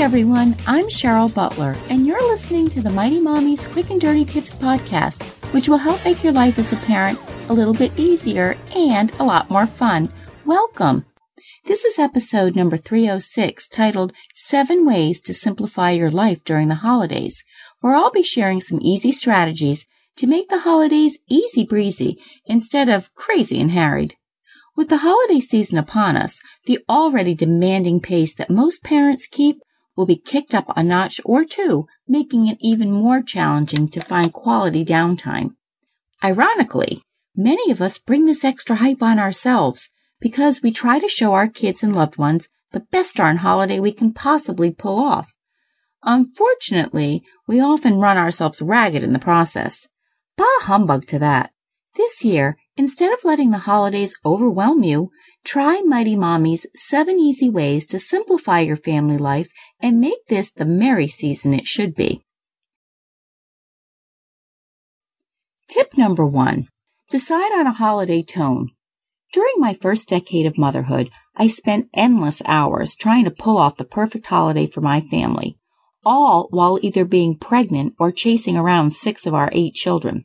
Hi, everyone. I'm Cheryl Butler, and you're listening to the Mighty Mommy's Quick and Dirty Tips podcast, which will help make your life as a parent a little bit easier and a lot more fun. Welcome. This is episode number 306 titled Seven Ways to Simplify Your Life During the Holidays, where I'll be sharing some easy strategies to make the holidays easy breezy instead of crazy and harried. With the holiday season upon us, the already demanding pace that most parents keep will be kicked up a notch or two, making it even more challenging to find quality downtime. Ironically, many of us bring this extra hype on ourselves because we try to show our kids and loved ones the best darn holiday we can possibly pull off. Unfortunately, we often run ourselves ragged in the process. Bah humbug to that. This year, instead of letting the holidays overwhelm you, try Mighty Mommy's seven easy ways to simplify your family life and make this the merry season it should be. Tip number one. Decide on a holiday tone. During my first decade of motherhood, I spent endless hours trying to pull off the perfect holiday for my family, all while either being pregnant or chasing around six of our eight children.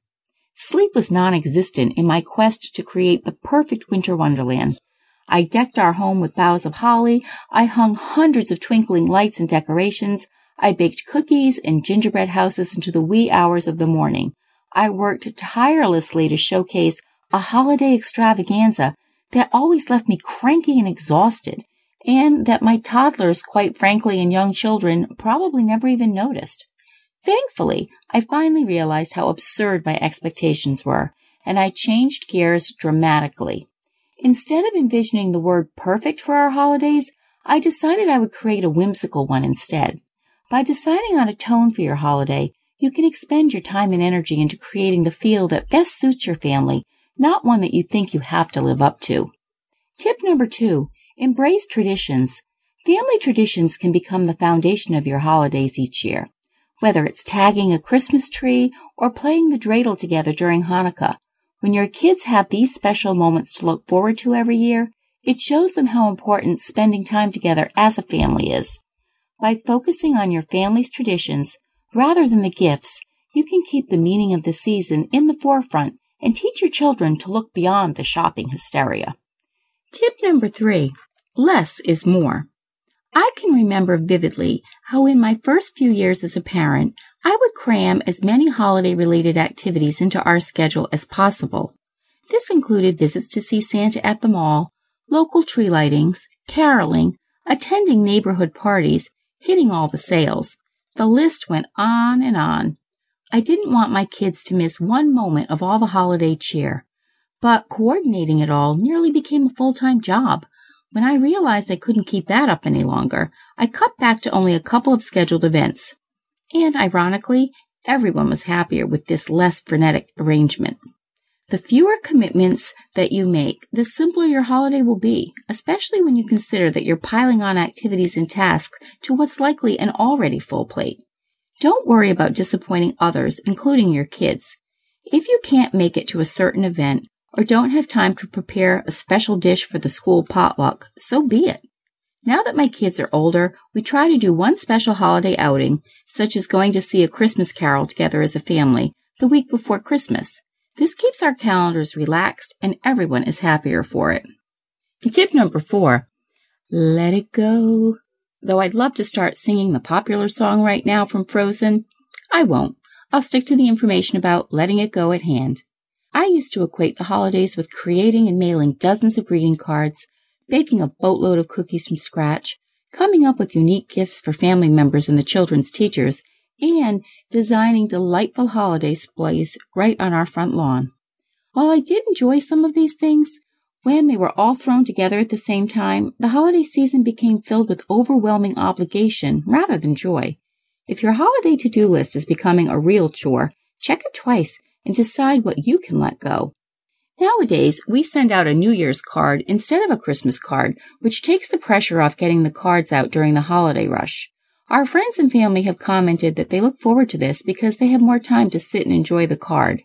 Sleep was non-existent in my quest to create the perfect winter wonderland. I decked our home with boughs of holly. I hung hundreds of twinkling lights and decorations. I baked cookies and gingerbread houses into the wee hours of the morning. I worked tirelessly to showcase a holiday extravaganza that always left me cranky and exhausted, and that my toddlers, quite frankly, and young children probably never even noticed. Thankfully, I finally realized how absurd my expectations were, and I changed gears dramatically. Instead of envisioning the word perfect for our holidays, I decided I would create a whimsical one instead. By deciding on a tone for your holiday, you can expend your time and energy into creating the feel that best suits your family, not one that you think you have to live up to. Tip number two, embrace traditions. Family traditions can become the foundation of your holidays each year. Whether it's tagging a Christmas tree or playing the dreidel together during Hanukkah, when your kids have these special moments to look forward to every year, it shows them how important spending time together as a family is. By focusing on your family's traditions rather than the gifts, you can keep the meaning of the season in the forefront and teach your children to look beyond the shopping hysteria. Tip number three less is more. I can remember vividly how in my first few years as a parent, I would cram as many holiday related activities into our schedule as possible. This included visits to see Santa at the mall, local tree lightings, caroling, attending neighborhood parties, hitting all the sales. The list went on and on. I didn't want my kids to miss one moment of all the holiday cheer, but coordinating it all nearly became a full-time job. When I realized I couldn't keep that up any longer, I cut back to only a couple of scheduled events. And ironically, everyone was happier with this less frenetic arrangement. The fewer commitments that you make, the simpler your holiday will be, especially when you consider that you're piling on activities and tasks to what's likely an already full plate. Don't worry about disappointing others, including your kids. If you can't make it to a certain event, or don't have time to prepare a special dish for the school potluck, so be it. Now that my kids are older, we try to do one special holiday outing, such as going to see a Christmas carol together as a family, the week before Christmas. This keeps our calendars relaxed and everyone is happier for it. Tip number four, let it go. Though I'd love to start singing the popular song right now from Frozen, I won't. I'll stick to the information about letting it go at hand. I used to equate the holidays with creating and mailing dozens of greeting cards, baking a boatload of cookies from scratch, coming up with unique gifts for family members and the children's teachers, and designing delightful holiday displays right on our front lawn. While I did enjoy some of these things, when they were all thrown together at the same time, the holiday season became filled with overwhelming obligation rather than joy. If your holiday to-do list is becoming a real chore, check it twice and decide what you can let go. Nowadays, we send out a New Year's card instead of a Christmas card, which takes the pressure off getting the cards out during the holiday rush. Our friends and family have commented that they look forward to this because they have more time to sit and enjoy the card.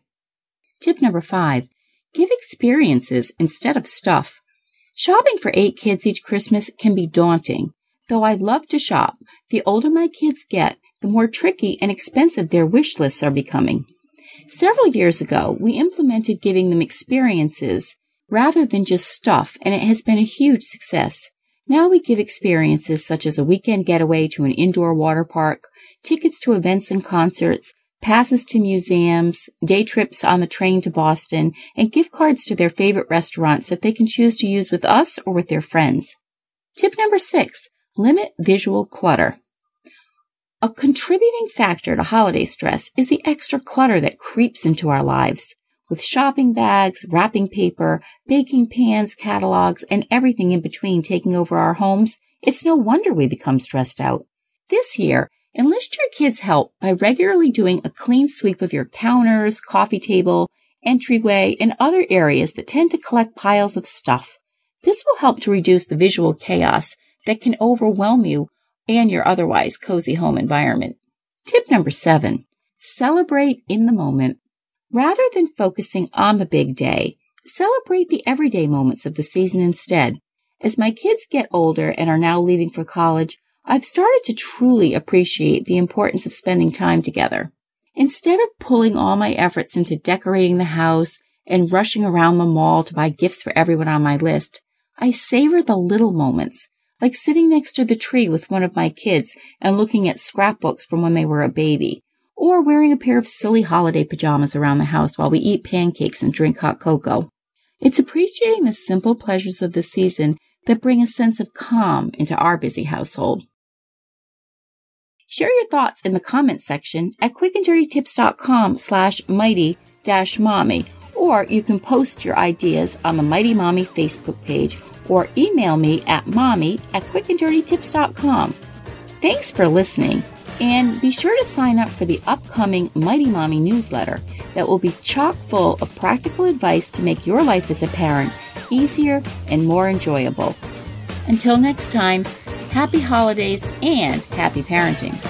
Tip number five, give experiences instead of stuff. Shopping for eight kids each Christmas can be daunting. Though I love to shop, the older my kids get, the more tricky and expensive their wish lists are becoming. Several years ago, we implemented giving them experiences rather than just stuff, and it has been a huge success. Now we give experiences such as a weekend getaway to an indoor water park, tickets to events and concerts, passes to museums, day trips on the train to Boston, and gift cards to their favorite restaurants that they can choose to use with us or with their friends. Tip number six, limit visual clutter. A contributing factor to holiday stress is the extra clutter that creeps into our lives with shopping bags, wrapping paper, baking pans, catalogs, and everything in between taking over our homes, it's no wonder we become stressed out. This year, enlist your kids' help by regularly doing a clean sweep of your counters, coffee table, entryway, and other areas that tend to collect piles of stuff. This will help to reduce the visual chaos that can overwhelm you and your otherwise cozy home environment. Tip number seven, celebrate in the moment. Rather than focusing on the big day, celebrate the everyday moments of the season instead. As my kids get older and are now leaving for college, I've started to truly appreciate the importance of spending time together. Instead of pulling all my efforts into decorating the house and rushing around the mall to buy gifts for everyone on my list, I savor the little moments, like sitting next to the tree with one of my kids and looking at scrapbooks from when they were a baby, or wearing a pair of silly holiday pajamas around the house while we eat pancakes and drink hot cocoa. It's appreciating the simple pleasures of the season that bring a sense of calm into our busy household. Share your thoughts in the comments section at quickanddirtytips.com slash mighty dash mommy, or you can post your ideas on the Mighty Mommy Facebook page or email me at mommy at quickanddirtytips.com. Thanks for listening and be sure to sign up for the upcoming Mighty Mommy newsletter that will be chock full of practical advice to make your life as a parent easier and more enjoyable. Until next time, happy holidays and happy parenting.